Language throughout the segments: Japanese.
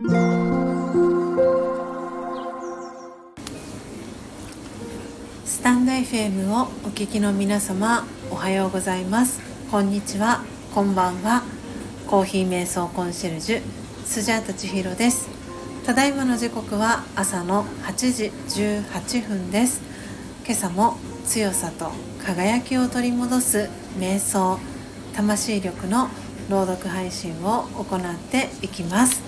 スタンド FM をお聞きの皆様おはようございます。こんにちは。こんばんは。コーヒー瞑想コンシェルジュスジャータ千尋です。ただいまの時刻は朝の8時18分です。今朝も強さと輝きを取り戻す瞑想魂力の朗読配信を行っていきます。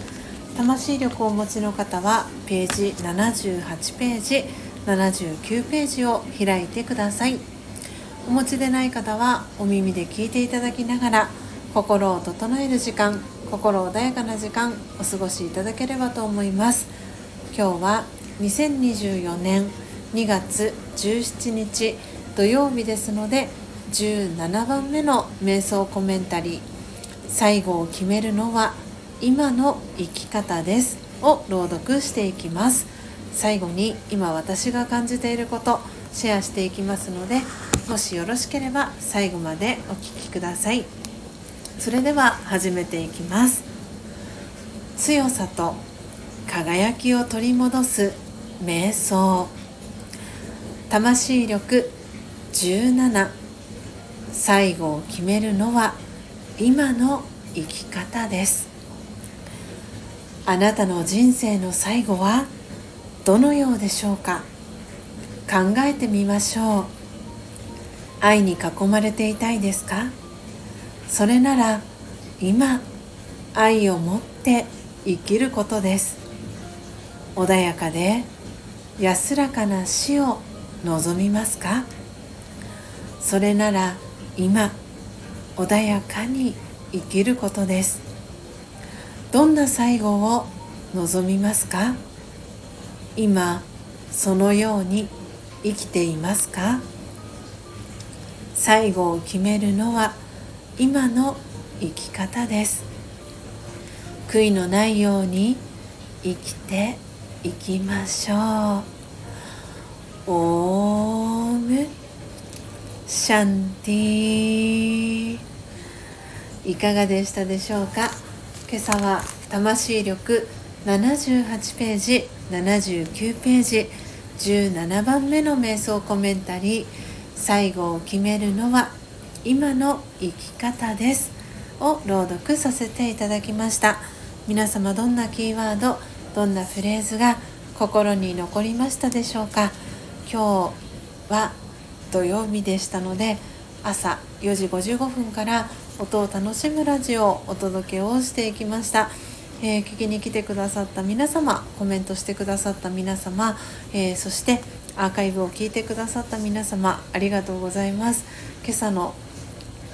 魂力をお持ちの方はページ78ページ79ページを開いてください。お持ちでない方はお耳で聞いていただきながら心を整える時間心穏やかな時間お過ごしいただければと思います。今日は2024年2月17日土曜日ですので17番目の瞑想コメンタリー最後を決めるのは今の生き方です。を朗読していきます。最後に今私が感じていることシェアしていきますのでもしよろしければ最後までお聴きください。それでは始めていきます。強さと輝きを取り戻す瞑想。魂力17最後を決めるのは今の生き方です。あなたの人生の最後はどのようでしょうか？考えてみましょう。愛に囲まれていたいですか？それなら今愛を持って生きることです。穏やかで安らかな死を望みますか？それなら今穏やかに生きることです。どんな最後を望みますか？今そのように生きていますか？最後を決めるのは今の生き方です。悔いのないように生きていきましょう。オーム。シャンティ。いかがでしたでしょうか？今朝は魂力78ページ79ページ17番目の瞑想コメンタリー最後を決めるのは今の生き方ですを朗読させていただきました。皆様どんなキーワードどんなフレーズが心に残りましたでしょうか。今日は土曜日でしたので朝4時55分から音を楽しむラジオをお届けをしていきました。えー、聞きに来てくださった皆様コメントしてくださった皆様、えー、そしてアーカイブを聞いてくださった皆様ありがとうございます。今朝の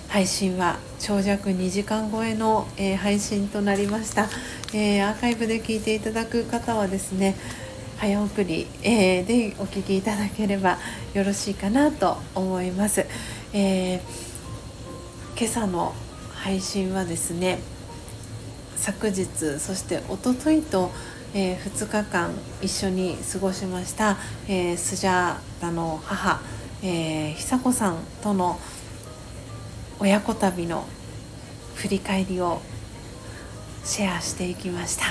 配信は長尺2時間超えの、えー、配信となりました、えアーカイブで聞いていただく方はですね早送り、えでお聞きいただければよろしいかなと思います、え今朝の配信はですね昨日そしておとといと、えー、2日間一緒に過ごしました、えー、スジャータの母、えー、久子さんとの親子旅の振り返りをシェアしていきました。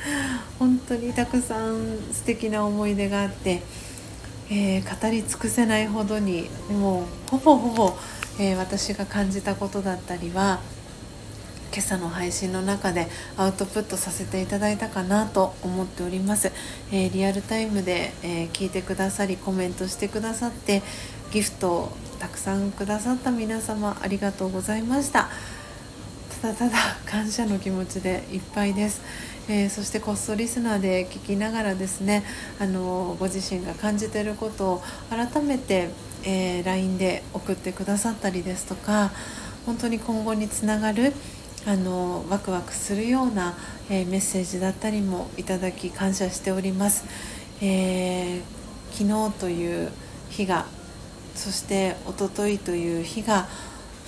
本当にたくさん素敵な思い出があって、えー、語り尽くせないほどにもうほぼほぼ、えー、私が感じたことだったりは今朝の配信の中でアウトプットさせていただいたかなと思っております、えー、リアルタイムで、えー、聞いてくださりコメントしてくださってギフトをたくさんくださった皆様ありがとうございました。ただただ感謝の気持ちでいっぱいです、えー、そしてこっそリスナーで聞きながらですねあのご自身が感じていることを改めて、え LINE で送ってくださったりですとか本当に今後につながるあのワクワクするような、えー、メッセージだったりもいただき感謝しております、えー、昨日という日がそして一昨日という日が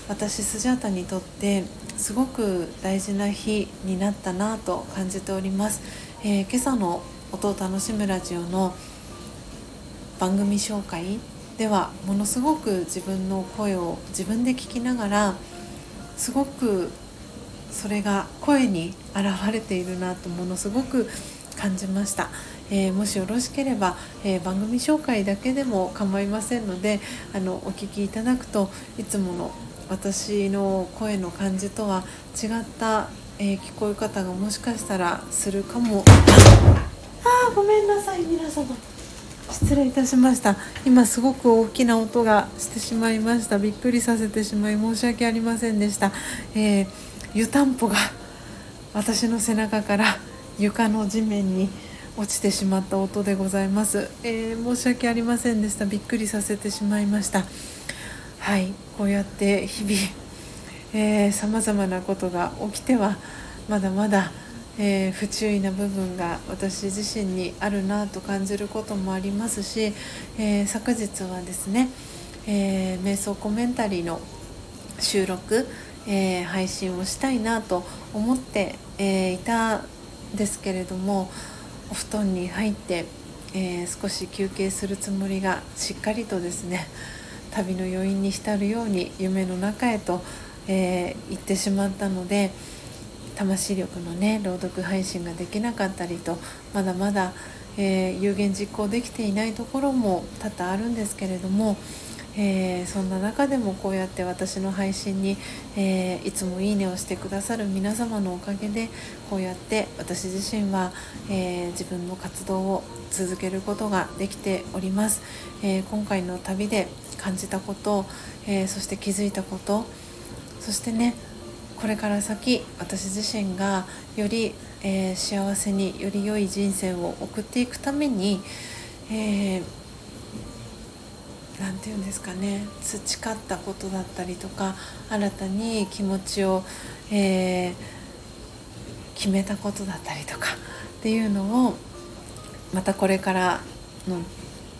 私スジャータにとってすごく大事な日になったなと感じております、えー、今朝の音を楽しむラジオの番組紹介ではものすごく自分の声を自分で聞きながらすごくそれが声に現れているなとものすごく感じました、えー、もしよろしければ、えー、番組紹介だけでも構いませんのであのお聞きいただくといつもの私の声の感じとは違った、えー、聞こえ方がもしかしたらするかも。あーごめんなさい皆様。失礼いたしました。今すごく大きな音がしてしまいました。びっくりさせてしまい申し訳ありませんでした、えー、湯たんぽが私の背中から床の地面に落ちてしまった音でございます、えー、申し訳ありませんでした。びっくりさせてしまいました。はい。こうやって日々さまざまなことが起きてはまだまだえー、不注意な部分が私自身にあるなと感じることもありますし、えー、昨日はですね、えー、瞑想コメンタリーの収録、え配信をしたいなと思って、えいたんですけれどもお布団に入って、え少し休憩するつもりがしっかりとですね旅の余韻に浸るように夢の中へと、え行ってしまったので。魂力のね朗読配信ができなかったりとまだまだ、えー、有言実行できていないところも多々あるんですけれども、えー、そんな中でもこうやって私の配信に、えー、いつもいいねをしてくださる皆様のおかげでこうやって私自身は、え自分の活動を続けることができております、え今回の旅で感じたこと、えそして気づいたことそしてねこれから先私自身がより、えー、幸せにより良い人生を送っていくために、えー、て言うんですかね培ったことだったりとか新たに気持ちを、えー、決めたことだったりとかっていうのをまたこれからの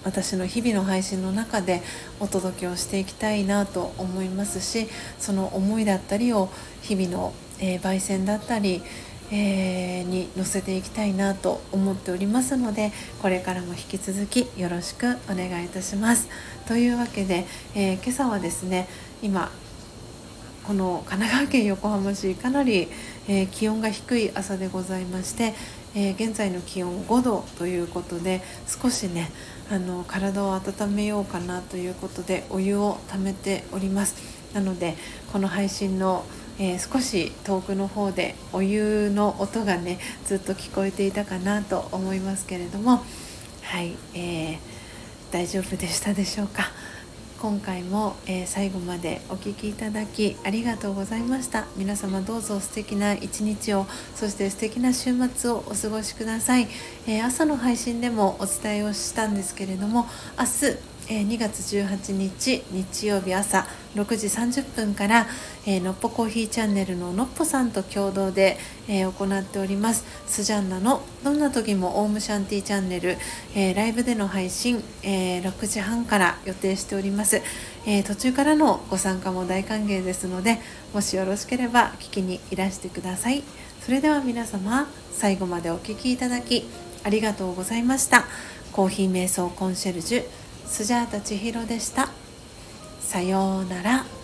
私の日々の配信の中でお届けをしていきたいなと思いますしその思いだったりを日々の、えー、焙煎だったり、えー、に載せていきたいなと思っておりますのでこれからも引き続きよろしくお願いいたします。というわけで、えー、今朝はですね今この神奈川県横浜市かなり、えー、気温が低い朝でございまして、え、現在の気温5度ということで少しねあの体を温めようかなということでお湯をためておりますなのでこの配信の、えー、少し遠くの方でお湯の音がねずっと聞こえていたかなと思いますけれどもはい、えー、大丈夫でしたでしょうか？今回も、えー、最後までお聴きいただきありがとうございました。皆様どうぞ素敵な一日をそして素敵な週末をお過ごしください、えー、朝の配信でもお伝えをしたんですけれども明日え2月18日日曜日朝6時30分から、えー、のっぽコーヒーチャンネルののっぽさんと共同で、えー、行っておりますスジャンナのどんな時もオウムシャンティチャンネル、えー、ライブでの配信、え6時半から予定しております、え途中からのご参加も大歓迎ですのでもしよろしければ聞きにいらしてくださいそれでは皆様最後までお聴きいただきありがとうございましたコーヒー瞑想コンシェルジュスジャータ千尋でした。さようなら。